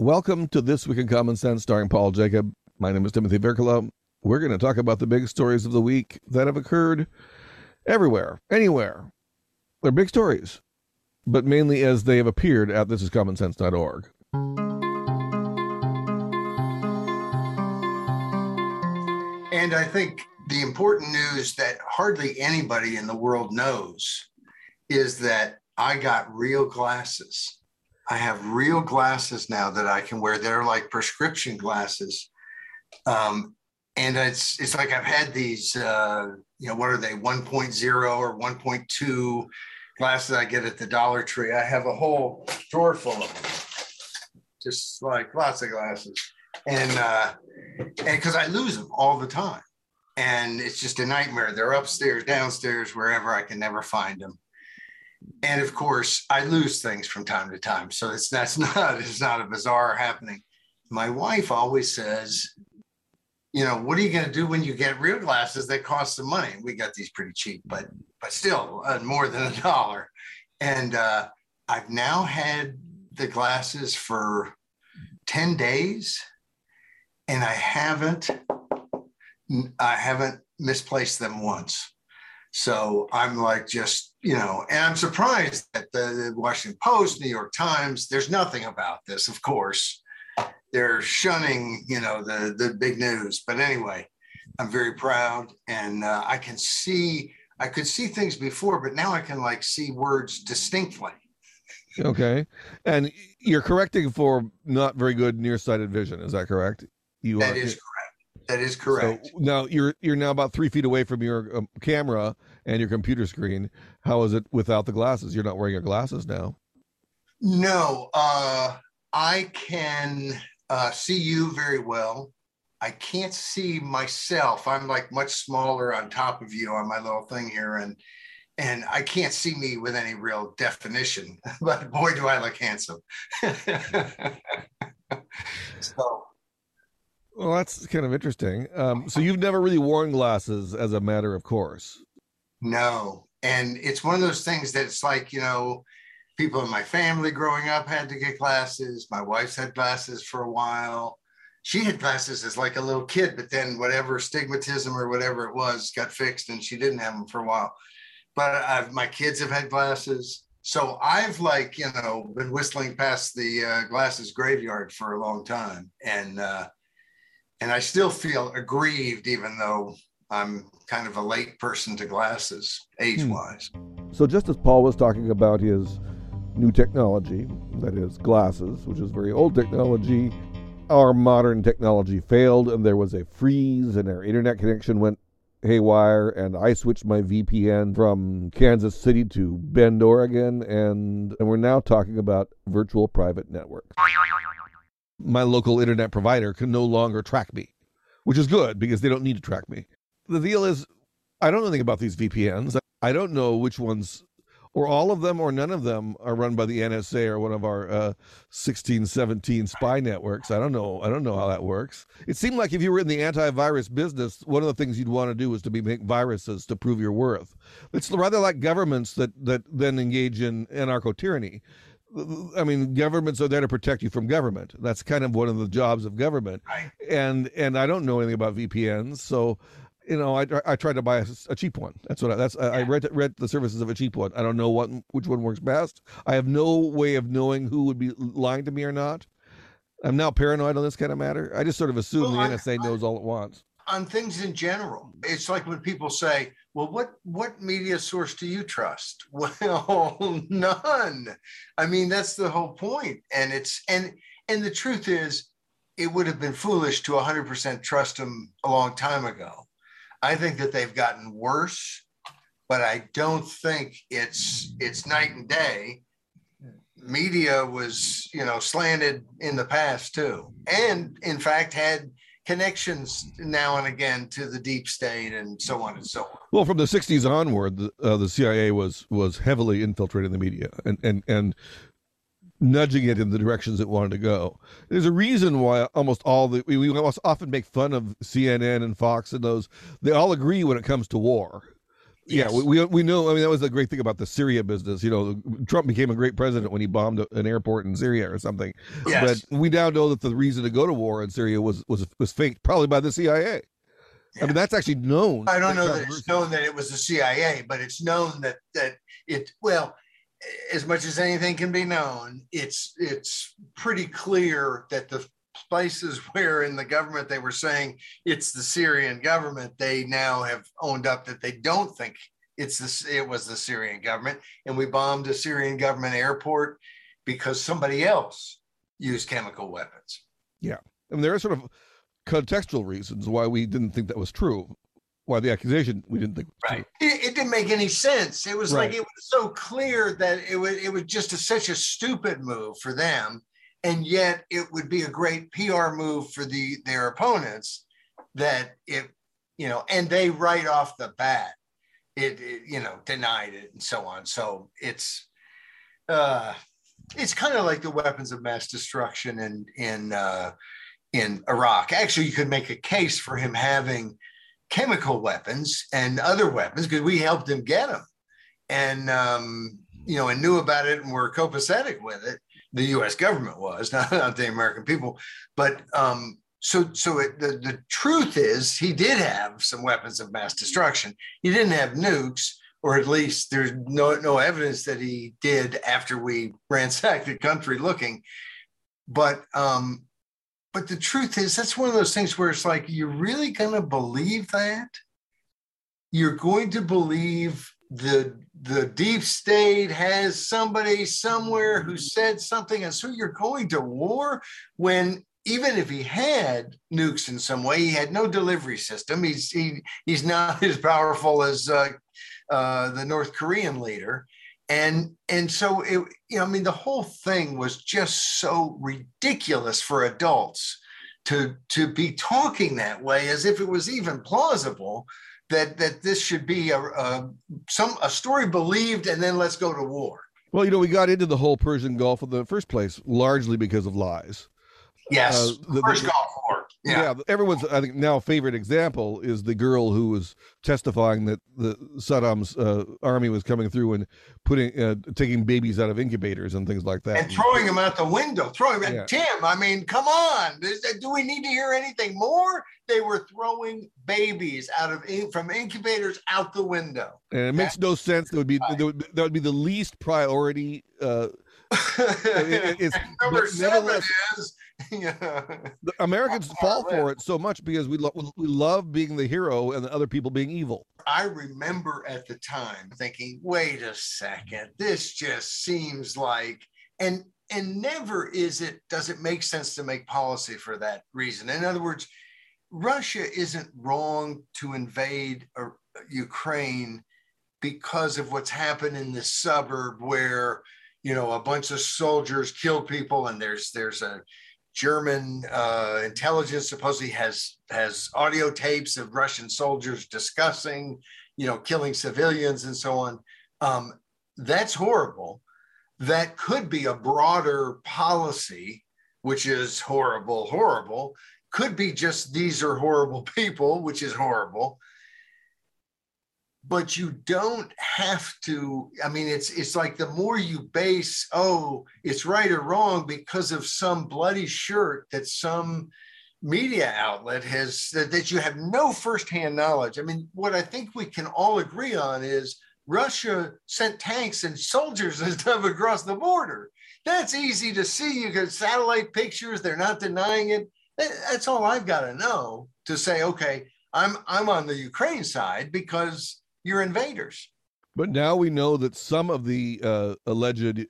Welcome to This Week in Common Sense, starring Paul Jacob. My name is Timothy Virkkala. We're going to talk about the big stories of the week that have occurred everywhere, anywhere. They're big stories, but mainly as they have appeared at thisiscommonsense.org. And I think the important news that hardly anybody in the world knows is that I got real glasses. I have real glasses now that I can wear. They're like prescription glasses. Um, and it's it's like I've had these, uh, you know, what are they, 1.0 or 1.2 glasses I get at the Dollar Tree. I have a whole drawer full of them, just like lots of glasses. And uh, and because I lose them all the time, and it's just a nightmare. They're upstairs, downstairs, wherever I can never find them and of course i lose things from time to time. So it's that's not it's not a bizarre happening. My wife always says you know what are you going to do when you get real glasses that cost some money? We got these pretty cheap but but still uh, more than a dollar. And uh, i've now had the glasses for 10 days and i haven't i haven't misplaced them once so i'm like just you know, and I'm surprised that the Washington Post, New York Times, there's nothing about this, of course. They're shunning, you know, the, the big news. But anyway, I'm very proud and uh, I can see, I could see things before, but now I can like see words distinctly. Okay. And you're correcting for not very good nearsighted vision. Is that correct? You that are, is correct. That is correct. So now you're you're now about three feet away from your um, camera, and your computer screen. How is it without the glasses? You're not wearing your glasses now. No, uh, I can uh, see you very well. I can't see myself. I'm like much smaller on top of you on my little thing here, and and I can't see me with any real definition. But boy, do I look handsome. so. Well, that's kind of interesting. Um, so you've never really worn glasses as a matter of course. No. And it's one of those things that's like, you know, people in my family growing up had to get glasses. My wife's had glasses for a while. She had glasses as like a little kid, but then whatever stigmatism or whatever it was got fixed and she didn't have them for a while. But I've, my kids have had glasses. So I've like, you know, been whistling past the uh, glasses graveyard for a long time. And, uh, and I still feel aggrieved, even though I'm kind of a late person to glasses, age wise. Hmm. So, just as Paul was talking about his new technology, that is, glasses, which is very old technology, our modern technology failed and there was a freeze and our internet connection went haywire and I switched my VPN from Kansas City to Bend, Oregon, and, and we're now talking about virtual private networks. My local internet provider can no longer track me, which is good because they don't need to track me the deal is, I don't know anything about these VPNs. I don't know which ones, or all of them, or none of them are run by the NSA or one of our uh, 16, 17 spy networks. I don't know. I don't know how that works. It seemed like if you were in the antivirus business, one of the things you'd want to do was to be make viruses to prove your worth. It's rather like governments that that then engage in anarcho tyranny. I mean, governments are there to protect you from government. That's kind of one of the jobs of government. Right. And and I don't know anything about VPNs, so you know, I, I tried to buy a, a cheap one. That's what I, that's yeah. I read read the services of a cheap one. I don't know what which one works best. I have no way of knowing who would be lying to me or not. I'm now paranoid on this kind of matter. I just sort of assume well, the NSA knows all at once on things in general. It's like when people say, "Well, what what media source do you trust?" Well, none. I mean, that's the whole point. And it's and and the truth is, it would have been foolish to 100% trust them a long time ago. I think that they've gotten worse, but I don't think it's it's night and day. Media was, you know, slanted in the past too, and in fact had connections now and again to the deep state and so on and so on. Well, from the '60s onward, the, uh, the CIA was was heavily infiltrating the media and and and nudging it in the directions it wanted to go. There's a reason why almost all the we, we often make fun of CNN and Fox and those. They all agree when it comes to war. Yes. Yeah, we, we know. I mean, that was the great thing about the Syria business. You know, Trump became a great president when he bombed an airport in Syria or something. Yes. But we now know that the reason to go to war in Syria was was was faked, probably by the CIA. Yeah. I mean, that's actually known. I don't know that it's known that it was the CIA, but it's known that that it well, as much as anything can be known, it's it's pretty clear that the places where in the government they were saying it's the Syrian government, they now have owned up that they don't think it's this it was the Syrian government, and we bombed a Syrian government airport because somebody else used chemical weapons. Yeah, I mean there are sort of contextual reasons why we didn't think that was true. Why the accusation we didn't think right. It, it, didn't make any sense. It was right. like it was so clear that it was it was just a, such a stupid move for them and yet it would be a great PR move for the their opponents that it you know and they right off the bat it, it you know denied it and so on. So it's uh it's kind of like the weapons of mass destruction in in uh in Iraq. Actually you could make a case for him having chemical weapons and other weapons because we helped him get them and um you know and knew about it and were copacetic with it the U.S. government was, not, not the American people. But um, so, so it, the the truth is, he did have some weapons of mass destruction. He didn't have nukes, or at least there's no no evidence that he did after we ransacked the country looking. But um, but the truth is, that's one of those things where it's like, you're really going to believe that? You're going to believe the the deep state has somebody somewhere who said something and so you're going to war when even if he had nukes in some way he had no delivery system. He's he, he's not as powerful as uh, uh, the north korean leader. And and so it you know i mean the whole thing was just so ridiculous for adults to to be talking that way as if it was even plausible that that this should be a, a some a story believed, and then let's go to war. Well, you know, we got into the whole Persian Gulf in the first place largely because of lies. Yes, uh, the, Gulf. Yeah. yeah, everyone's I think now favorite example is the girl who was testifying that the Saddam's uh, army was coming through and putting uh, taking babies out of incubators and things like that, and throwing them out the window. Throwing. Yeah. Tim, I mean, come on. Do we need to hear anything more? They were throwing babies out of from incubators out the window. And it makes no sense. That would be that would, that would be the least priority. Uh, it, it's, number seven is yeah. The Americans fall for it so much because we lo- we love being the hero and the other people being evil. I remember at the time thinking, "Wait a second, this just seems like," and and never is it does it make sense to make policy for that reason. In other words, Russia isn't wrong to invade uh, Ukraine because of what's happened in this suburb where you know a bunch of soldiers killed people and there's there's a German uh, intelligence supposedly has has audio tapes of Russian soldiers discussing, you know, killing civilians and so on. Um, that's horrible. That could be a broader policy, which is horrible, horrible. Could be just these are horrible people, which is horrible but you don't have to i mean it's it's like the more you base oh it's right or wrong because of some bloody shirt that some media outlet has that, that you have no firsthand knowledge. I mean what i think we can all agree on is russia sent tanks and soldiers and stuff across the border. That's easy to see. You get satellite pictures. They're not denying it. That's all i've got to know to say okay i'm i'm on the ukraine side because you're invaders. But now we know that some of the uh, alleged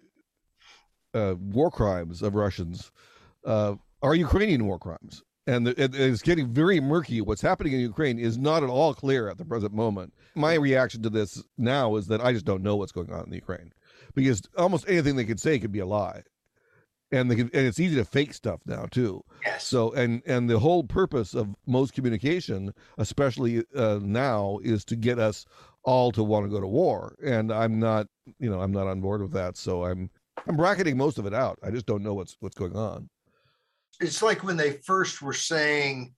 uh, war crimes of Russians uh, are Ukrainian war crimes. And it's getting very murky. What's happening in Ukraine is not at all clear at the present moment. My reaction to this now is that I just don't know what's going on in the Ukraine because almost anything they could say could be a lie and, can, and it's easy to fake stuff now too. Yes. So and and the whole purpose of most communication, especially uh, now, is to get us all to want to go to war. And I'm not, you know, I'm not on board with that. So I'm I'm bracketing most of it out. I just don't know what's what's going on. It's like when they first were saying,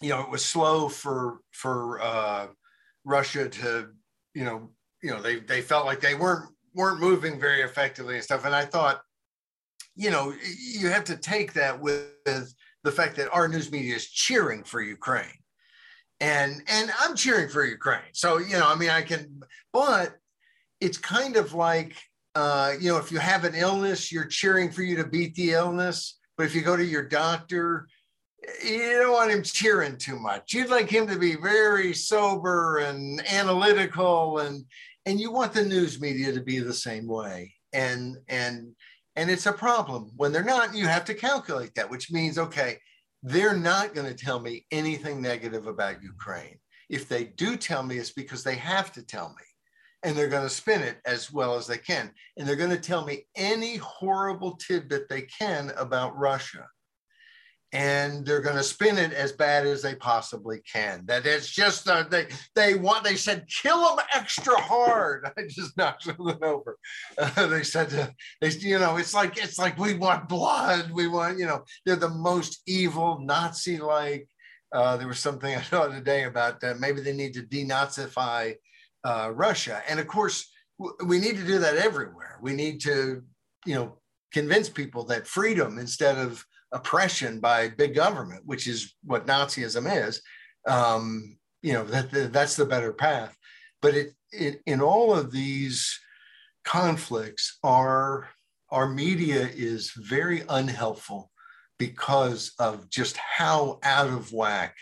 you know, it was slow for for uh, Russia to, you know, you know, they they felt like they weren't weren't moving very effectively and stuff. And I thought, you know, you have to take that with the fact that our news media is cheering for Ukraine. And and I'm cheering for Ukraine. So, you know, I mean, I can, but it's kind of like uh, you know, if you have an illness, you're cheering for you to beat the illness. But if you go to your doctor, you don't want him cheering too much. You'd like him to be very sober and analytical, and and you want the news media to be the same way. And and and it's a problem when they're not. You have to calculate that, which means okay, they're not going to tell me anything negative about Ukraine. If they do tell me, it's because they have to tell me and they're going to spin it as well as they can. And they're going to tell me any horrible tidbit they can about Russia. And they're going to spin it as bad as they possibly can. That it's just uh, they they want. They said kill them extra hard. I just knocked something over. Uh, they said uh, they you know it's like it's like we want blood. We want you know they're the most evil Nazi like. Uh, there was something I saw today about maybe they need to denazify uh, Russia. And of course, w- we need to do that everywhere. We need to, you know, convince people that freedom instead of oppression by big government, which is what Nazism is, um, you know, that, that's the better path. But it, it, in all of these conflicts, our, our media is very unhelpful because of just how out of whack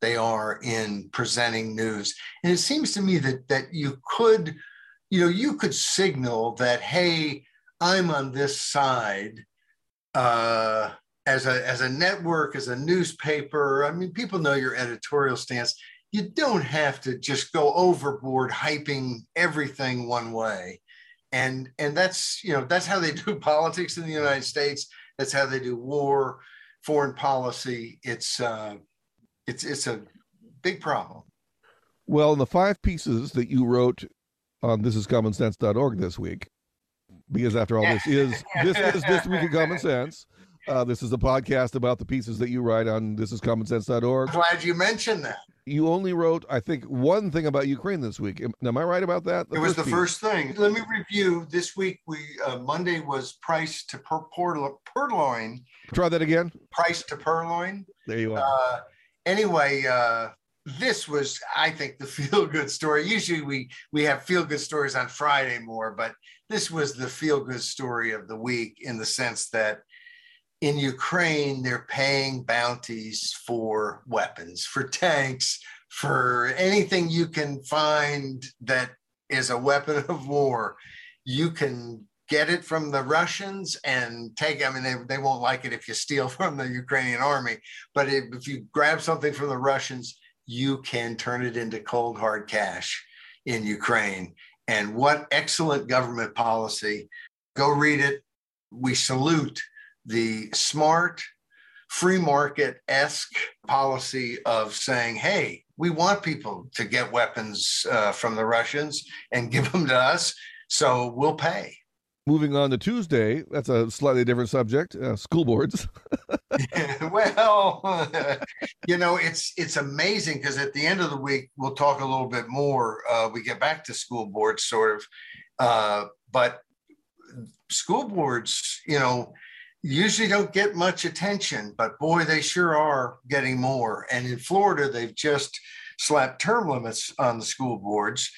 they are in presenting news. And it seems to me that that you could, you know, you could signal that, hey, I'm on this side uh, as a as a network, as a newspaper. I mean, people know your editorial stance. You don't have to just go overboard hyping everything one way. And and that's you know that's how they do politics in the United States. That's how they do war, foreign policy. It's uh, it's it's a big problem. Well, in the five pieces that you wrote on thisiscommonsense.org this week, because after all, this is this is this week of common sense. Uh, this is a podcast about the pieces that you write on this is thisiscommonsense.org. Glad you mentioned that. You only wrote, I think, one thing about Ukraine this week. Am, am I right about that? The it was the piece. first thing. Let me review. This week, we uh, Monday was price to per, per, purloin. Try that again. Price to purloin. There you are. Uh, anyway, uh, this was, I think, the feel good story. Usually we we have feel good stories on Friday more, but this was the feel good story of the week in the sense that in Ukraine they're paying bounties for weapons, for tanks, for anything you can find that is a weapon of war. You can get it from the Russians and take, I mean, they, they won't like it if you steal from the Ukrainian army, but if, if you grab something from the Russians, you can turn it into cold hard cash in Ukraine. And what excellent government policy. Go read it. We salute the smart, free market esque policy of saying, hey, we want people to get weapons uh, from the Russians and give them to us. So we'll pay. Moving on to Tuesday, that's a slightly different subject. Uh, school boards. well, you know, it's it's amazing because at the end of the week we'll talk a little bit more. Uh, we get back to school boards, sort of, uh, but school boards, you know, usually don't get much attention, but boy, they sure are getting more. And in Florida, they've just slapped term limits on the school boards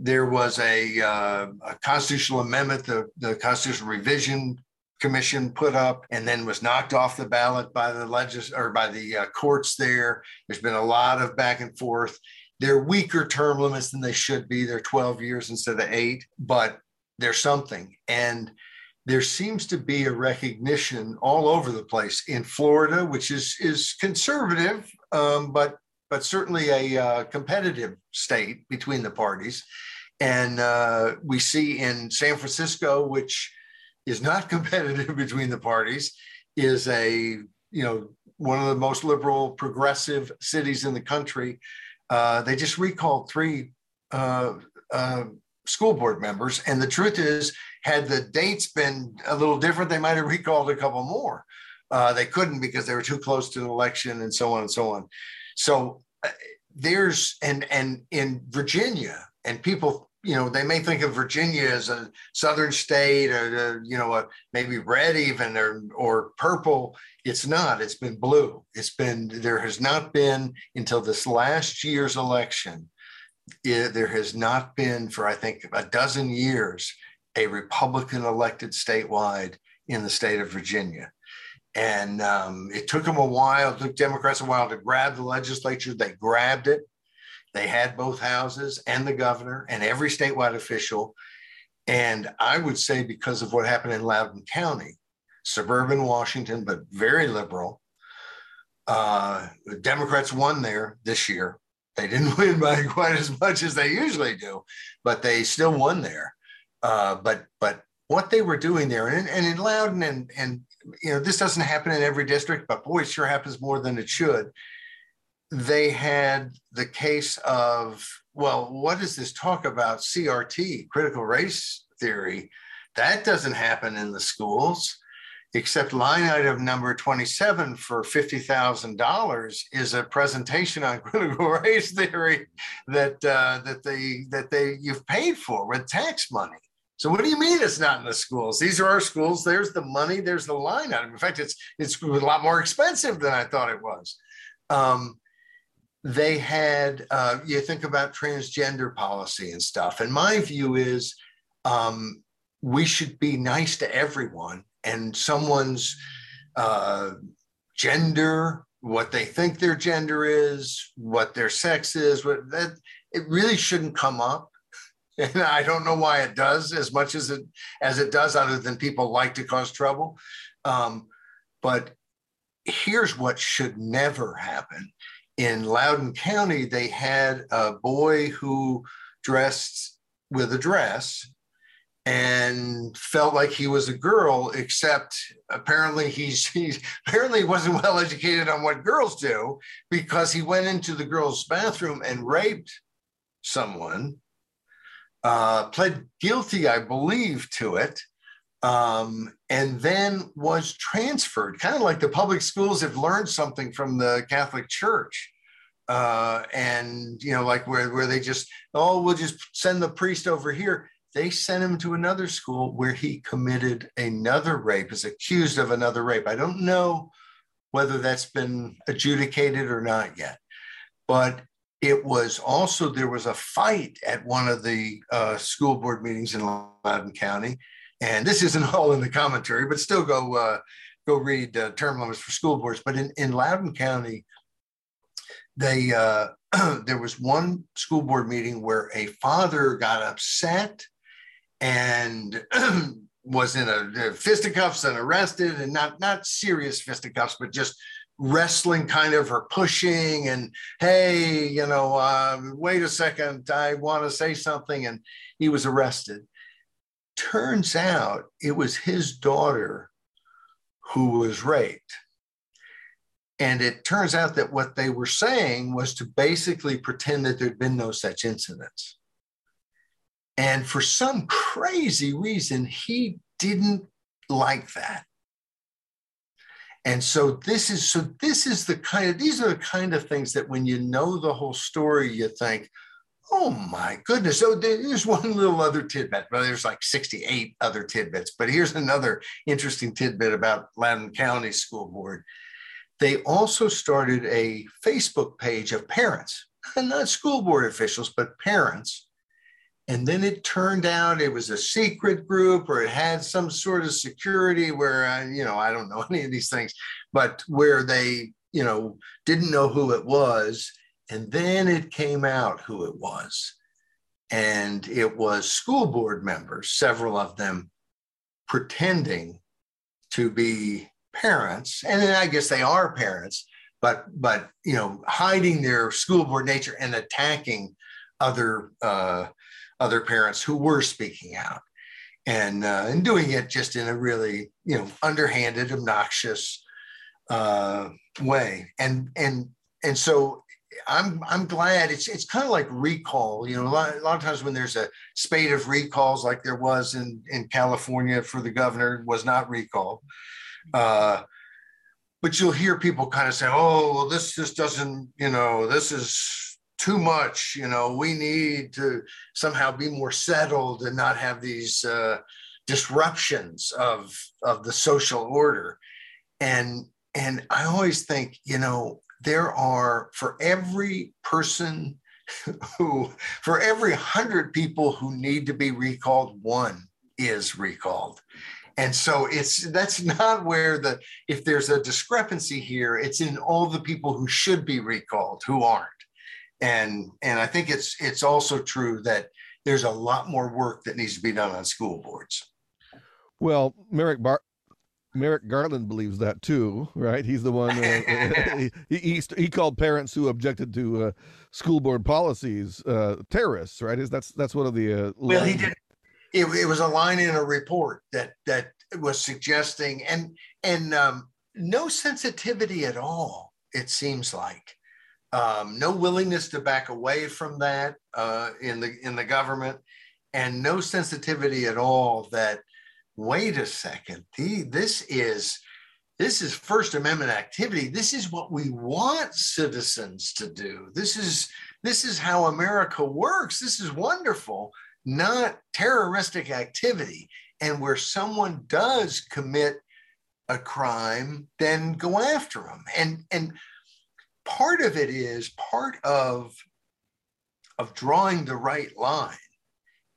there was a, uh, a constitutional amendment, the, the Constitutional Revision Commission put up, and then was knocked off the ballot by the legis or by the uh, courts. There, there's been a lot of back and forth. They're weaker term limits than they should be. They're 12 years instead of eight, but there's something. And there seems to be a recognition all over the place in Florida, which is is conservative, um, but but certainly a uh, competitive state between the parties. And uh, we see in San Francisco, which is not competitive between the parties, is a you know one of the most liberal, progressive cities in the country. Uh, they just recalled three uh, uh, school board members, and the truth is, had the dates been a little different, they might have recalled a couple more. Uh, they couldn't because they were too close to the election, and so on and so on. So there's and and in Virginia, and people, you know, they may think of Virginia as a southern state or you know, a, maybe red even or or purple. It's not. It's been blue. It's been there has not been until this last year's election. It, there has not been for I think a dozen years a Republican elected statewide in the state of Virginia. And um, it took them a while, it took Democrats a while to grab the legislature. They grabbed it. They had both houses and the governor and every statewide official. And I would say, because of what happened in Loudoun County, suburban Washington, but very liberal, uh, Democrats won there this year. They didn't win by quite as much as they usually do, but they still won there. Uh, but but what they were doing there, and, and in Loudoun, and and you know this doesn't happen in every district, but boy, it sure happens more than it should. They had the case of well, what does this talk about CRT, critical race theory? That doesn't happen in the schools except line item number 27 for $50,000 is a presentation on critical race theory that uh, that they that they you've paid for with tax money. So what do you mean it's not in the schools? These are our schools. There's the money. There's the line item. In fact, it's it's a lot more expensive than I thought it was. Um, they had uh, you think about transgender policy and stuff, and my view is um, we should be nice to everyone, and someone's uh, gender, what they think their gender is, what their sex is, what that it really shouldn't come up and I don't know why it does as much as it as it does, other than people like to cause trouble. Um, but here's what should never happen. In Loudoun County, they had a boy who dressed with a dress and felt like he was a girl, except apparently he's, he's apparently wasn't well educated on what girls do because he went into the girls' bathroom and raped someone uh, pled guilty, I believe, to it, um, and then was transferred, kind of like the public schools have learned something from the Catholic Church. Uh, and you know, like where, where they just, oh, we'll just send the priest over here. They sent him to another school where he committed another rape, is accused of another rape. I don't know whether that's been adjudicated or not yet. But it was also there was a fight at one of the uh, school board meetings in Loudoun County, and this isn't all in the commentary, but still go uh, go read uh, term limits for school boards. But in in Loudoun County, they uh, there was one school board meeting where a father got upset and was in a, a fisticuffs and arrested, and not not serious fisticuffs, but just wrestling kind of or pushing and hey you know uh, wait a second i want to say something and he was arrested. Turns out it was his daughter who was raped. And it turns out that what they were saying was to basically pretend that there'd been no such incidents. And for some crazy reason he didn't like that and so this is so this is the kind of these are the kind of things that when you know the whole story you think oh my goodness. So there's one little other tidbit. But there's like 68 other tidbits but here's another interesting tidbit about loudoun county school board. They also started a facebook page of parents and not school board officials but parents and then it turned out it was a secret group or it had some sort of security where, I, you know, I don't know any of these things, but where they, you know, didn't know who it was. And then it came out who it was. And it was school board members, several of them pretending to be parents. And then I guess they are parents, but, but, you know, hiding their school board nature and attacking other, uh, other parents who were speaking out and uh, and doing it just in a really you know underhanded obnoxious uh, way and and and so I'm I'm glad it's it's kind of like recall. You know, a lot, a lot of times when there's a spate of recalls, like there was in in California for the governor, was not recall. Uh, but you'll hear people kind of say, "Oh, well, this just doesn't. You know, this is too much. You know, we need to somehow be more settled and not have these uh, disruptions of of the social order. And and I always think, you know, there are for every person who, for every hundred people who need to be recalled, one is recalled. And so it's that's not where the if there's a discrepancy here, it's in all the people who should be recalled who aren't. And and I think it's it's also true that there's a lot more work that needs to be done on school boards. Well, Merrick Bar- Merrick Garland believes that too, right? He's the one. Uh, he, he, he called parents who objected to uh, school board policies uh, terrorists, right? Is that's that's one of the uh, well, he did. It, it, was a line in a report that that was suggesting and and um, no sensitivity at all. It seems like um, no willingness to back away from that uh, in the in the government, and no sensitivity at all that wait a second, the, this is this is First Amendment activity. This is what we want citizens to do. This is this is how America works. This is wonderful, not terroristic activity. And where someone does commit a crime, then go after them. And and part of it is part of of drawing the right line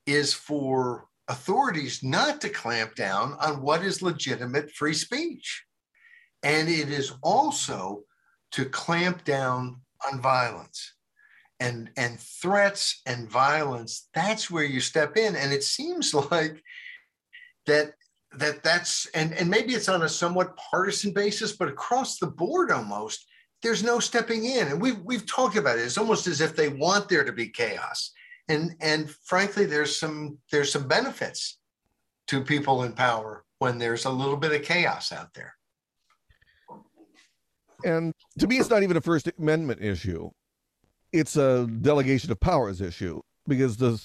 is for authorities not to clamp down on what is legitimate free speech. And it is also to clamp down on violence and, and threats and violence. That's where you step in. And it seems like that that that's and, and maybe it's on a somewhat partisan basis, but across the board almost, there's no stepping in. And we've we've talked about it. It's almost as if they want there to be chaos and and frankly there's some there's some benefits to people in power when there's a little bit of chaos out there and to me it's not even a first amendment issue it's a delegation of powers issue because the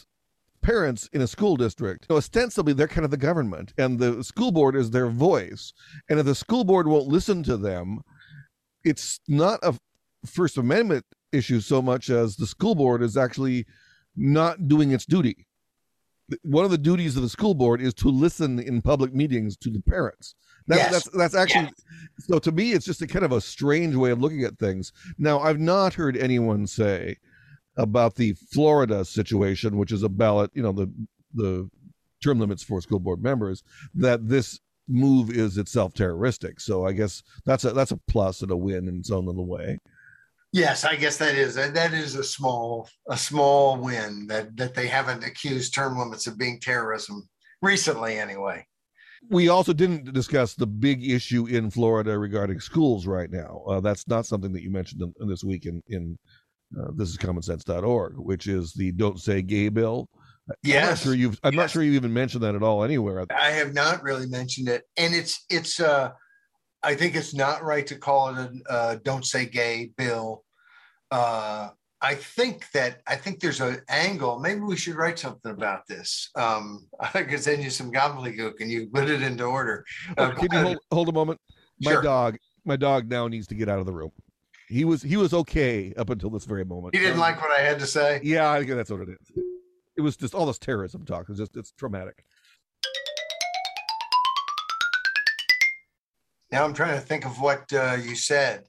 parents in a school district know, ostensibly they're kind of the government and the school board is their voice and if the school board won't listen to them it's not a first amendment issue so much as the school board is actually not doing its duty. One of the duties of the school board is to listen in public meetings to the parents. That, yes. That's that's actually yes. so to me it's just a kind of a strange way of looking at things. Now I've not heard anyone say about the Florida situation, which is a ballot, you know, the the term limits for school board members, that this move is itself terroristic. So I guess that's a that's a plus and a win in its own little way. Yes, I guess that is that is a small a small win that that they haven't accused term limits of being terrorism recently anyway. We also didn't discuss the big issue in Florida regarding schools right now. Uh, that's not something that you mentioned in, in this week in in uh, this is commonsense.org, which is the don't say gay bill. Yes. I'm not sure you've I'm yes. not sure you even mentioned that at all anywhere. I have not really mentioned it. And it's it's uh I think it's not right to call it a uh, "Don't Say Gay" bill. Uh, I think that I think there's an angle. Maybe we should write something about this. Um, I could send you some gobbledygook and you put it into order. Uh, can you hold, hold a moment? My sure. dog, my dog now needs to get out of the room. He was he was okay up until this very moment. He didn't um, like what I had to say. Yeah, I think that's what it is. It was just all this terrorism talk. It's just it's traumatic. Now I'm trying to think of what uh, you said.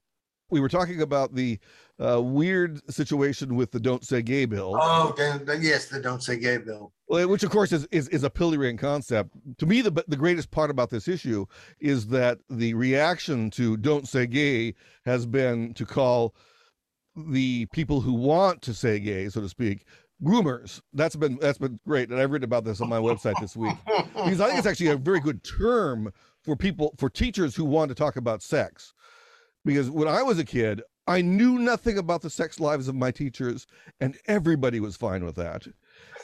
We were talking about the uh, weird situation with the "Don't Say Gay" bill. Oh, yes, the "Don't Say Gay" bill. Which, of course, is, is, is a pillorying concept. To me, the the greatest part about this issue is that the reaction to "Don't Say Gay" has been to call the people who want to say gay, so to speak, groomers. That's been that's been great, and I've written about this on my website this week. Because I think it's actually a very good term for people for teachers who want to talk about sex. Because when i was a kid i knew nothing about the sex lives of my teachers and everybody was fine with that.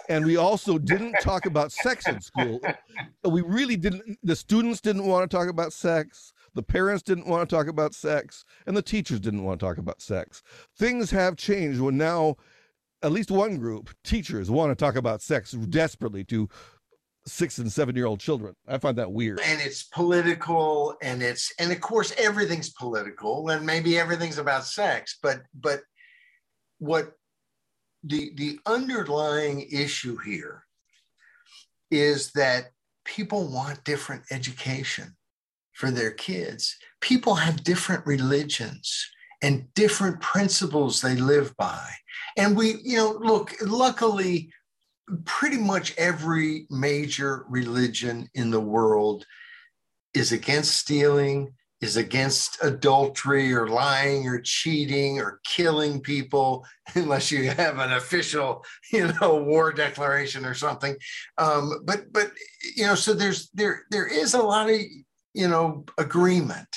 And we also didn't talk about sex in school. We really didn't the students didn't want to talk about sex. The parents didn't want to talk about sex. And the teachers didn't want to talk about sex. Things have changed when now at least one group teachers want to talk about sex desperately to six and seven year old children. I find that weird. And it's political and it's and of course everything's political and maybe everything's about sex, but but what the the underlying issue here is that people want different education for their kids. People have different religions and different principles they live by. And we, you know, look, luckily, pretty much every major religion in the world is against stealing, is against adultery or lying or cheating or killing people unless you have an official you know war declaration or something um, but but you know so there's there there is a lot of you know agreement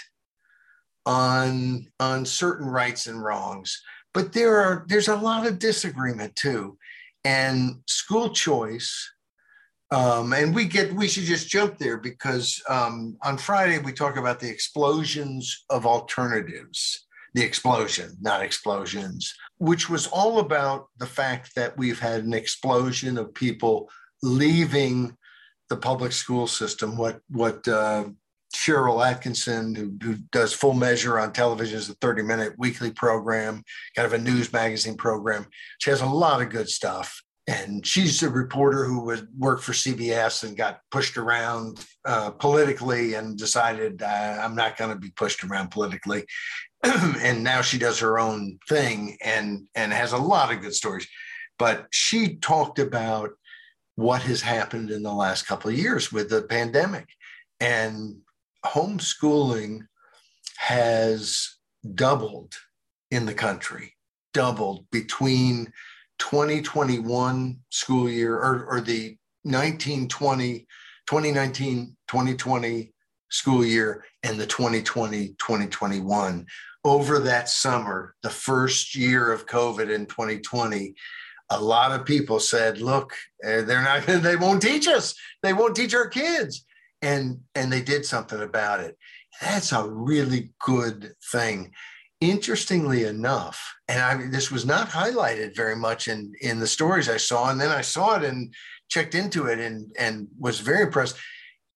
on on certain rights and wrongs but there are there's a lot of disagreement too and school choice um, and we get we should just jump there because um, on Friday we talk about the explosions of alternatives, the explosion, not explosions, which was all about the fact that we've had an explosion of people leaving the public school system. What what uh, Sharyl Attkisson, who, who, does Full Measure on television, is a 30 minute weekly program, kind of a news magazine program. She has a lot of good stuff and she's a reporter who would work for CBS and got pushed around uh, politically and decided uh, I'm not going to be pushed around politically. and now she does her own thing and and has a lot of good stories. But she talked about what has happened in the last couple of years with the pandemic and homeschooling has doubled in the country, doubled between 2021 school year or, or the 1920, 2019, 2020 school year and the 2020, 2021. Over that summer, the first year of COVID in 2020, a lot of people said, look, eh, they're not, they won't teach us. They won't teach our kids. And, and they did something about it. That's a really good thing interestingly enough, and I this was not highlighted very much in in the stories I saw, and then I saw it and checked into it and and was very impressed.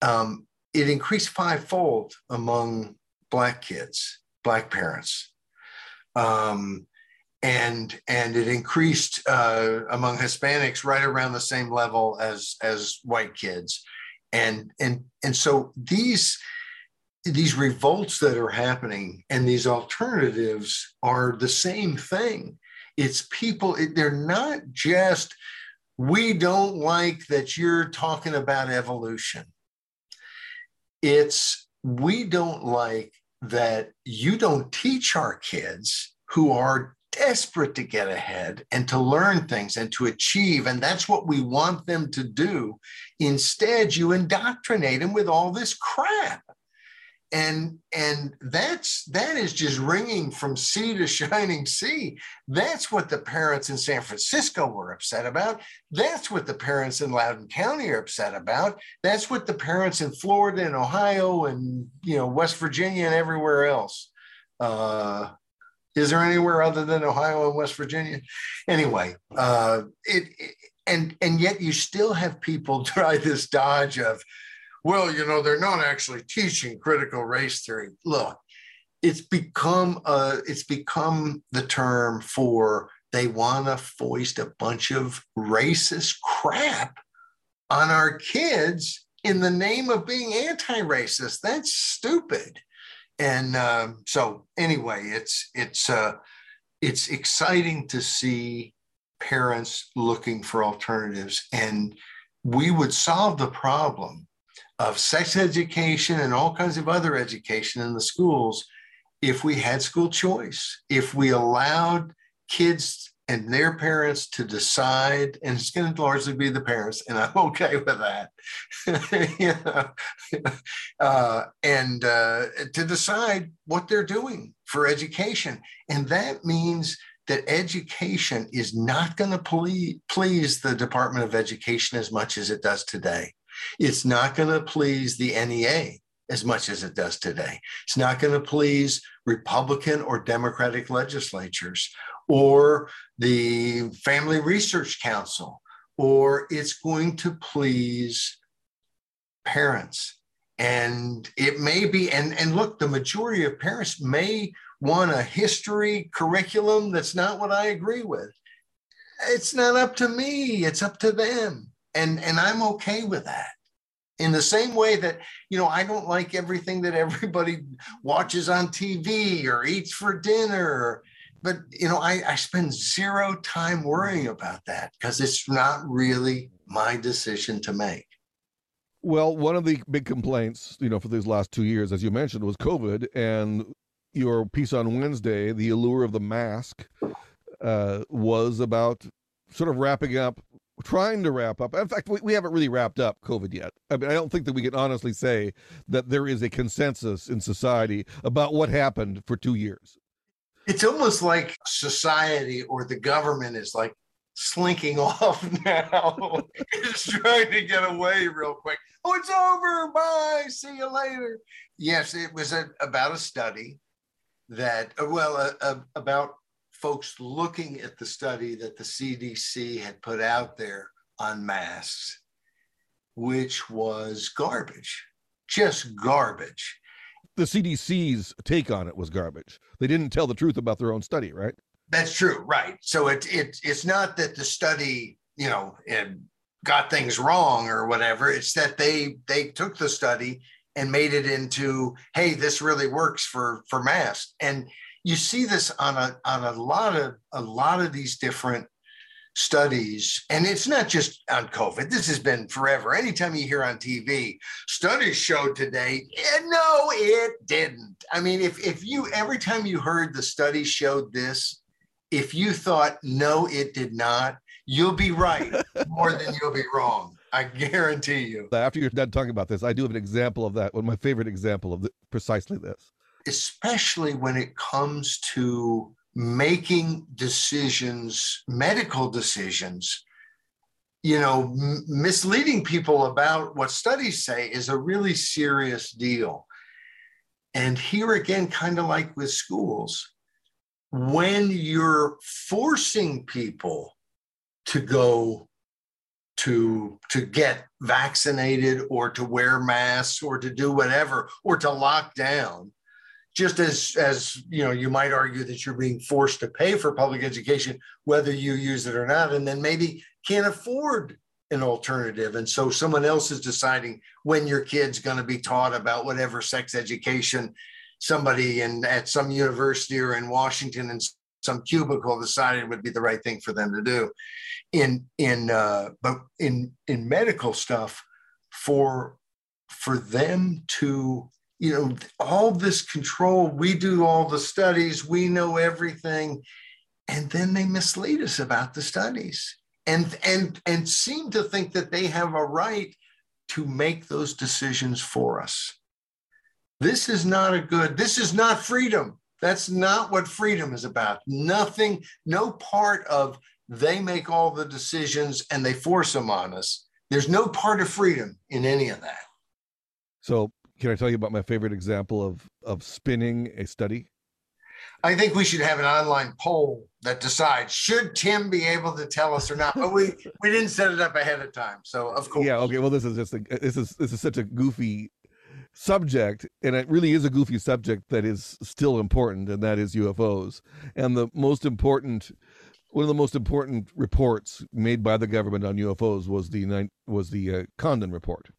Um, it increased fivefold among black kids, black parents, um, and and it increased uh, among Hispanics right around the same level as as white kids, and and and so these these revolts that are happening and these alternatives are the same thing. It's people, they're not just, we don't like that you're talking about evolution. It's, we don't like that you don't teach our kids who are desperate to get ahead and to learn things and to achieve. And that's what we want them to do. Instead, you indoctrinate them with all this crap and and that's that is just ringing from sea to shining sea that's what the parents in san francisco were upset about that's what the parents in loudoun county are upset about that's what the parents in florida and ohio and you know west virginia and everywhere else uh, is there anywhere other than ohio and west virginia anyway uh, it, it and and yet you still have people try this dodge of well, you know, they're not actually teaching critical race theory. Look, it's become uh, it's become the term for they want to foist a bunch of racist crap on our kids in the name of being anti-racist. That's stupid. And um, so, anyway, it's it's uh, it's exciting to see parents looking for alternatives, and we would solve the problem of sex education and all kinds of other education in the schools if we had school choice, if we allowed kids and their parents to decide, and it's going to largely be the parents, and I'm okay with that, uh, and uh, to decide what they're doing for education. And that means that education is not going to ple- please the Department of Education as much as it does today. It's not going to please the NEA as much as it does today. It's not going to please Republican or Democratic legislatures or the Family Research Council, or it's going to please parents. And it may be, and, and look, the majority of parents may want a history curriculum that's not what I agree with. it's not up to me, it's up to them. And and I'm okay with that. In the same way that, you know, I don't like everything that everybody watches on TV or eats for dinner. But you know, I, I spend zero time worrying about that because it's not really my decision to make. Well, one of the big complaints, you know, for these last two years, as you mentioned, was COVID, and your piece on Wednesday, "The Allure of the Mask," uh, was about sort of wrapping up, trying to wrap up. In fact, we, we haven't really wrapped up COVID yet. I mean, I don't think that we can honestly say that there is a consensus in society about what happened for two years. It's almost like society or the government is like slinking off now. it's trying to get away real quick. Oh, it's over. Bye. See you later. Yes, it was a, about a study that, uh, well, uh, uh, about folks looking at the study that the CDC had put out there on masks, which was garbage, just garbage. The CDC's take on it was garbage. They didn't tell the truth about their own study, right? That's true, right? So it, it it's not that the study, you know, got things wrong or whatever. It's that they they took the study and made it into, hey, this really works for for masks. And you see this on a on a lot of a lot of these different studies and it's not just on covid this has been forever anytime you hear on tv studies showed today eh, no it didn't i mean if, if you every time you heard the study showed this if you thought, no, it did not, you'll be right more than you'll be wrong. I guarantee you. After you're done talking about this, I do have an example of that. One of my favorite example of the, precisely this. Especially when it comes to making decisions, medical decisions, you know, m- misleading people about what studies say is a really serious deal. And here again, kind of like with schools, when you're forcing people to go to to get vaccinated or to wear masks or to do whatever or to lock down just as as you know you might argue that you're being forced to pay for public education whether you use it or not and then maybe can't afford an alternative and so someone else is deciding when your kid's going to be taught about whatever sex education somebody in at some university or in Washington in some cubicle decided would be the right thing for them to do. In in uh, but in in medical stuff, for for them to you know all this control, we do all the studies, we know everything, and then they mislead us about the studies and and and seem to think that they have a right to make those decisions for us this is not a good, this is not freedom. That's not what freedom is about. Nothing, no part of they make all the decisions and they force them on us. There's no part of freedom in any of that. So, can I tell you about my favorite example of of spinning a study? I think we should have an online poll that decides should Tim be able to tell us or not. But we we didn't set it up ahead of time, so of course. Yeah. Okay. Well, this is just a this is this is such a goofy subject, and it really is a goofy subject that is still important, and that is UFOs. And the most important, one of the most important reports made by the government on UFOs was the was the uh, Condon report.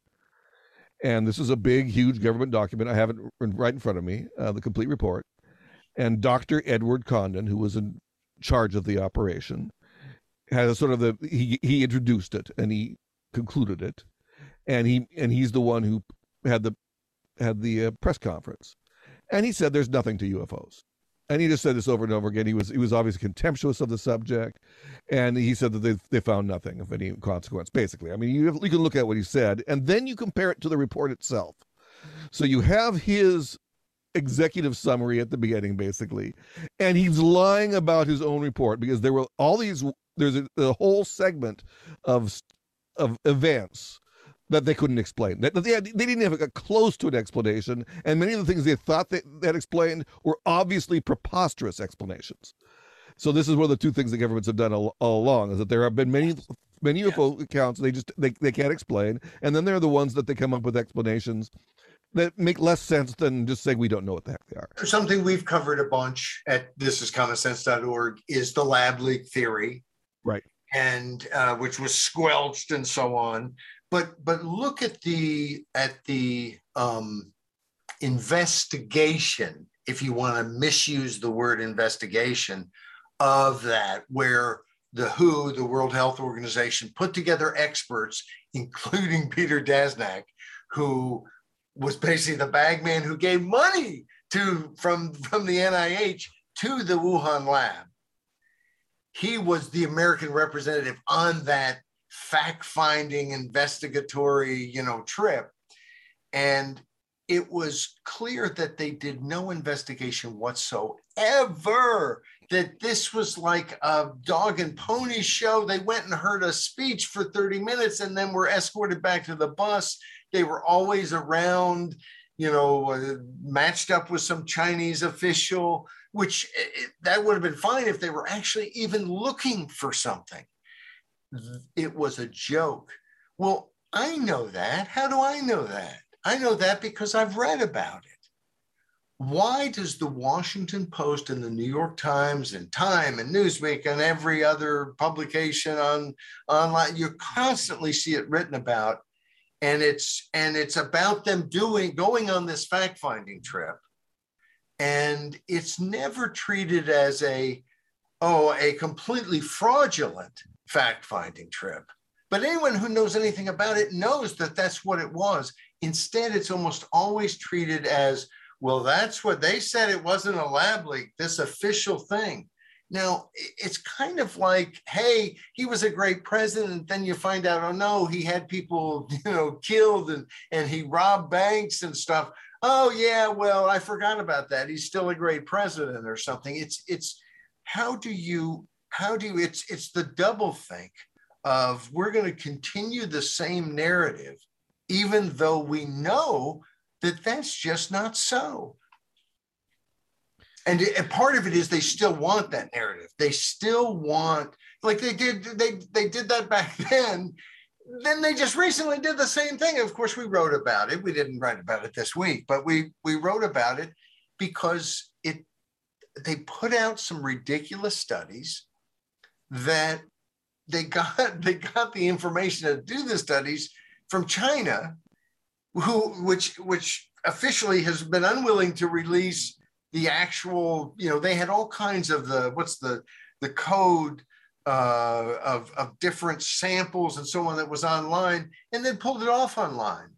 And this is a big, huge government document. I have it right in front of me, uh, the complete report. And Dr. Edward Condon, who was in charge of the operation, has sort of the he he introduced it and he concluded it, and he and he's the one who had the had the uh, press conference, and he said there's nothing to UFOs. And he just said this over and over again. He was he was obviously contemptuous of the subject, and he said that they they found nothing of any consequence. Basically, I mean, you have, you can look at what he said, and then you compare it to the report itself. So you have his executive summary at the beginning, basically, and he's lying about his own report because there were all these. There's a, a whole segment of of events that they couldn't explain. That they, had, they didn't have a close to an explanation, and many of the things they thought they, they had explained were obviously preposterous explanations. So this is one of the two things the governments have done all, all along: is that there have been many many UFO yes. accounts they just they, they can't explain, and then there are the ones that they come up with explanations that make less sense than just saying we don't know what the heck they are. Something we've covered a bunch at thisiscommonsense.org is the lab leak theory. Right. and uh, which was squelched and so on. But but look at the at the um, investigation, if you want to misuse the word investigation, of that, where the WHO, the World Health Organization, put together experts, including Peter Daszak, who was basically the bagman who gave money to from, from the NIH to the Wuhan lab. He was the American representative on that fact-finding investigatory, you know, trip. And it was clear that they did no investigation whatsoever that this was like a dog and pony show. They went and heard a speech for 30 minutes and then were escorted back to the bus. They were always around, you know, uh, matched up with some Chinese official, which it, eh, eh, that would have been fine if they were actually even looking for something. It was a joke. Well, I know that. How do I know that? I know that because I've read about it why does the Washington Post and the New York Times and Time and Newsweek and every other publication on online you constantly see it written about and it's and it's about them doing going on this fact-finding trip and it's never treated as a oh a completely fraudulent fact-finding trip but anyone who knows anything about it knows that that's what it was instead it's almost always treated as well, that's what they said. It wasn't a lab leak, this official thing. Now, it's kind of like, hey, he was a great president. Then you find out, oh no, he had people, you know, killed and, and he robbed banks and stuff. Oh yeah, well, I forgot about that. He's still a great president or something. It's it's how do you how do you it's it's the double think of we're going to continue the same narrative, even though we know that that's just not so. And, and part of it is they still want that narrative. They still want, like they did, they they did that back then. Then they just recently did the same thing. Of course, we wrote about it. We didn't write about it this week, but we we wrote about it because it they put out some ridiculous studies that they got they got the information to do the studies from China who which which officially has been unwilling to release the actual you know they had all kinds of the what's the the code uh, of of different samples and so on that was online and then pulled it off online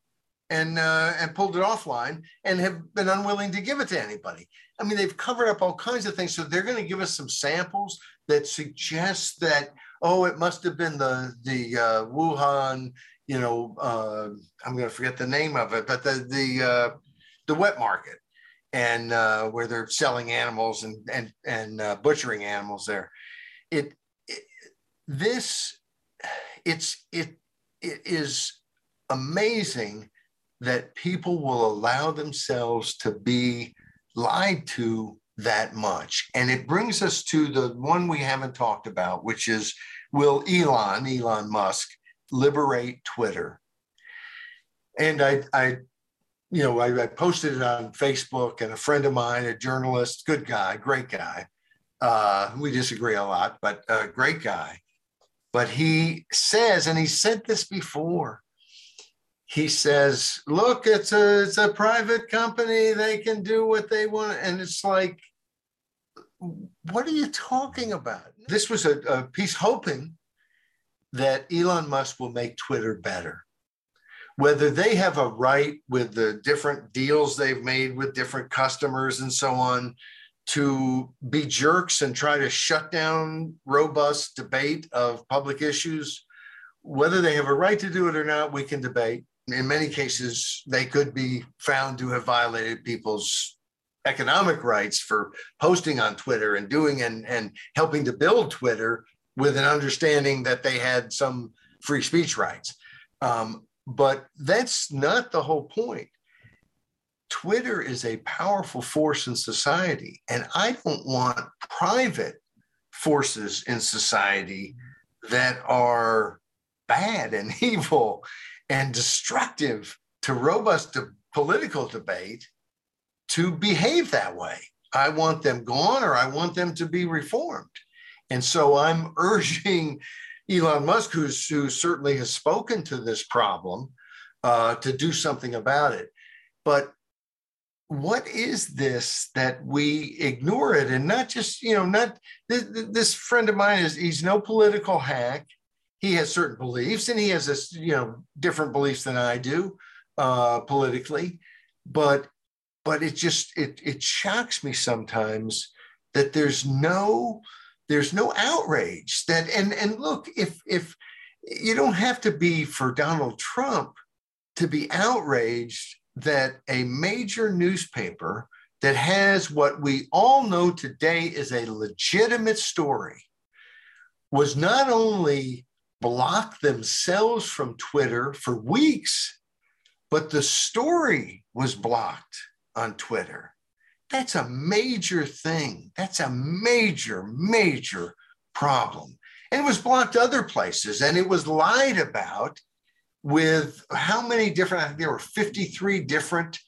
and uh, and pulled it offline and have been unwilling to give it to anybody. I mean, they've covered up all kinds of things. So they're going to give us some samples that suggest that oh, it must have been the the uh, Wuhan you know, uh, I'm going to forget the name of it, but the the uh, the wet market, and uh, where they're selling animals and and and uh, butchering animals there. It, it this it's it it is amazing that people will allow themselves to be lied to that much. And it brings us to the one we haven't talked about, which is will Elon, Elon Musk, liberate Twitter. And I, I you know, I, I, posted it on Facebook, and a friend of mine, a journalist, good guy, great guy. Uh, we disagree a lot, but a great guy. But he says, and he said this before. He says, "Look, it's a it's a private company. They can do what they want." And it's like, what are you talking about? This was a, a piece hoping that Elon Musk will make Twitter better. Whether they have a right with the different deals they've made with different customers and so on to be jerks and try to shut down robust debate of public issues, whether they have a right to do it or not, we can debate. In many cases, they could be found to have violated people's economic rights for posting on Twitter and doing and, and helping to build Twitter with an understanding that they had some free speech rights. Um, but that's not the whole point. Twitter is a powerful force in society, and I don't want private forces in society that are bad and evil and destructive to robust de- political debate to behave that way. I want them gone or I want them to be reformed. And so I'm urging Elon Musk, who's who certainly has spoken to this problem uh, to do something about it. But what is this that we ignore it and not just you know not this, this friend of mine is he's no political hack he has certain beliefs and he has this you know different beliefs than i do uh politically. But but it just it it shocks me sometimes that there's no there's no outrage that and and look if if you don't have to be for donald trump to be outraged that a major newspaper that has what we all know today is a legitimate story was not only blocked themselves from Twitter for weeks, but the story was blocked on Twitter. That's a major thing. That's a major, major problem. And it was blocked other places and it was lied about with how many different, I think there were 53 different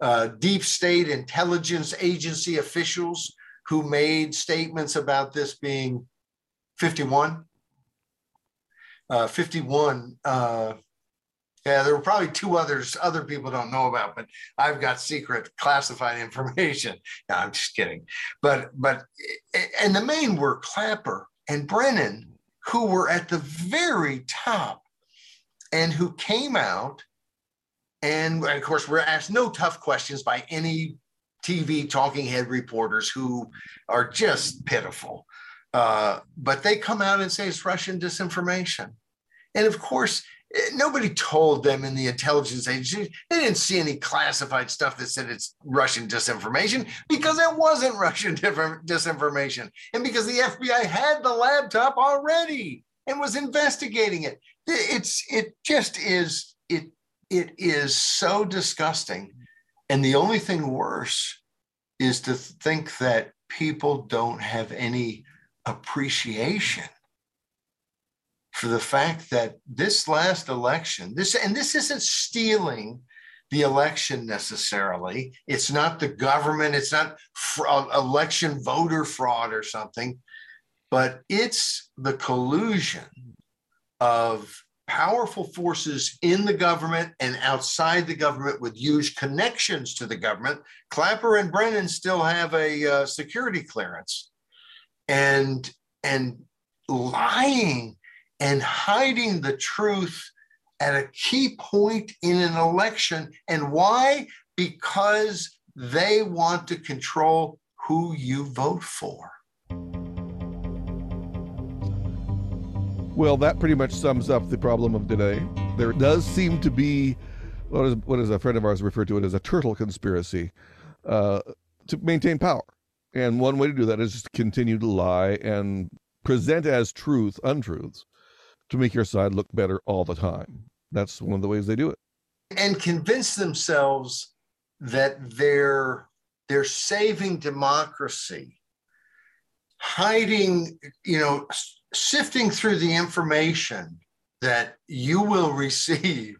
uh, deep state intelligence agency officials who made statements about this being 51. Uh, 51. Uh, yeah, there were probably two others other people don't know about, but I've got secret classified information. No, I'm just kidding. But but and the main were Clapper and Brennan, who were at the very top and who came out and, of course we're asked no tough questions by any TV talking head reporters who are just pitiful. Uh, but they come out and say it's Russian disinformation. And of course, eh, nobody told them in the intelligence agency, they didn't see any classified stuff that said it's Russian disinformation because it wasn't Russian disinformation. And because the FBI had the laptop already and was investigating it it's it just is it it is so disgusting and the only thing worse is to think that people don't have any appreciation for the fact that this last election this and this isn't stealing the election necessarily it's not the government it's not fr- election voter fraud or something but it's the collusion of powerful forces in the government and outside the government with huge connections to the government. Clapper and Brennan still have a uh, security clearance, and and lying and hiding the truth at a key point in an election. And why? Because they want to control who you vote for. Well, that pretty much sums up the problem of today. There does seem to be what is what is a friend of ours referred to it as a turtle conspiracy uh, to maintain power, and one way to do that is just to continue to lie and present as truth untruths to make your side look better all the time. That's one of the ways they do it, and convince themselves that they're they're saving democracy, hiding, you know sifting through the information that you will receive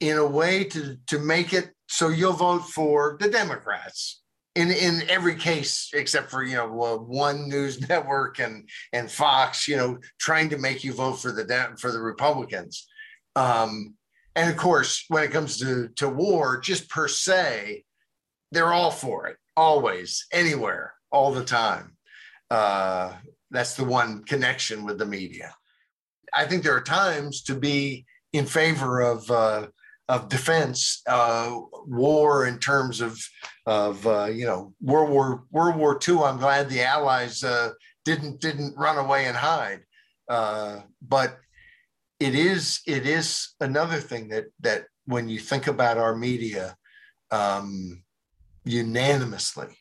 in a way to, to make it so you'll vote for the Democrats in, in every case, except for, you know, one news network and, and Fox, you know, trying to make you vote for the, for the Republicans. Um, and of course, when it comes to, to war, just per se, they're all for it, always, anywhere, all the time. Uh, that's the one connection with the media. I think there are times to be in favor of uh, of defense, uh, war in terms of of uh, you know World War World War II. I'm glad the Allies uh, didn't didn't run away and hide, uh, but it is it is another thing that that when you think about our media, um, unanimously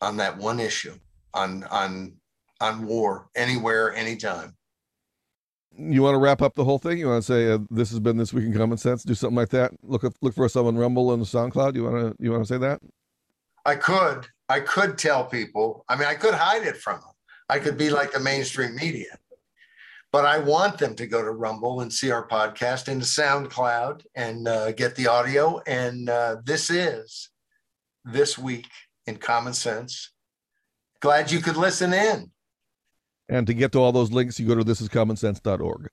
on that one issue on on on war anywhere, anytime. You want to wrap up the whole thing? You want to say uh, this has been this week in common sense? Do something like that. Look look for us on Rumble and SoundCloud. You want to you want to say that? I could. I could tell people. I mean, I could hide it from them. I could be like the mainstream media, but I want them to go to Rumble and see our podcast and SoundCloud and uh, get the audio. And uh, this is this week in common sense. Glad you could listen in. And to get to all those links, you go to thisiscommonsense.org.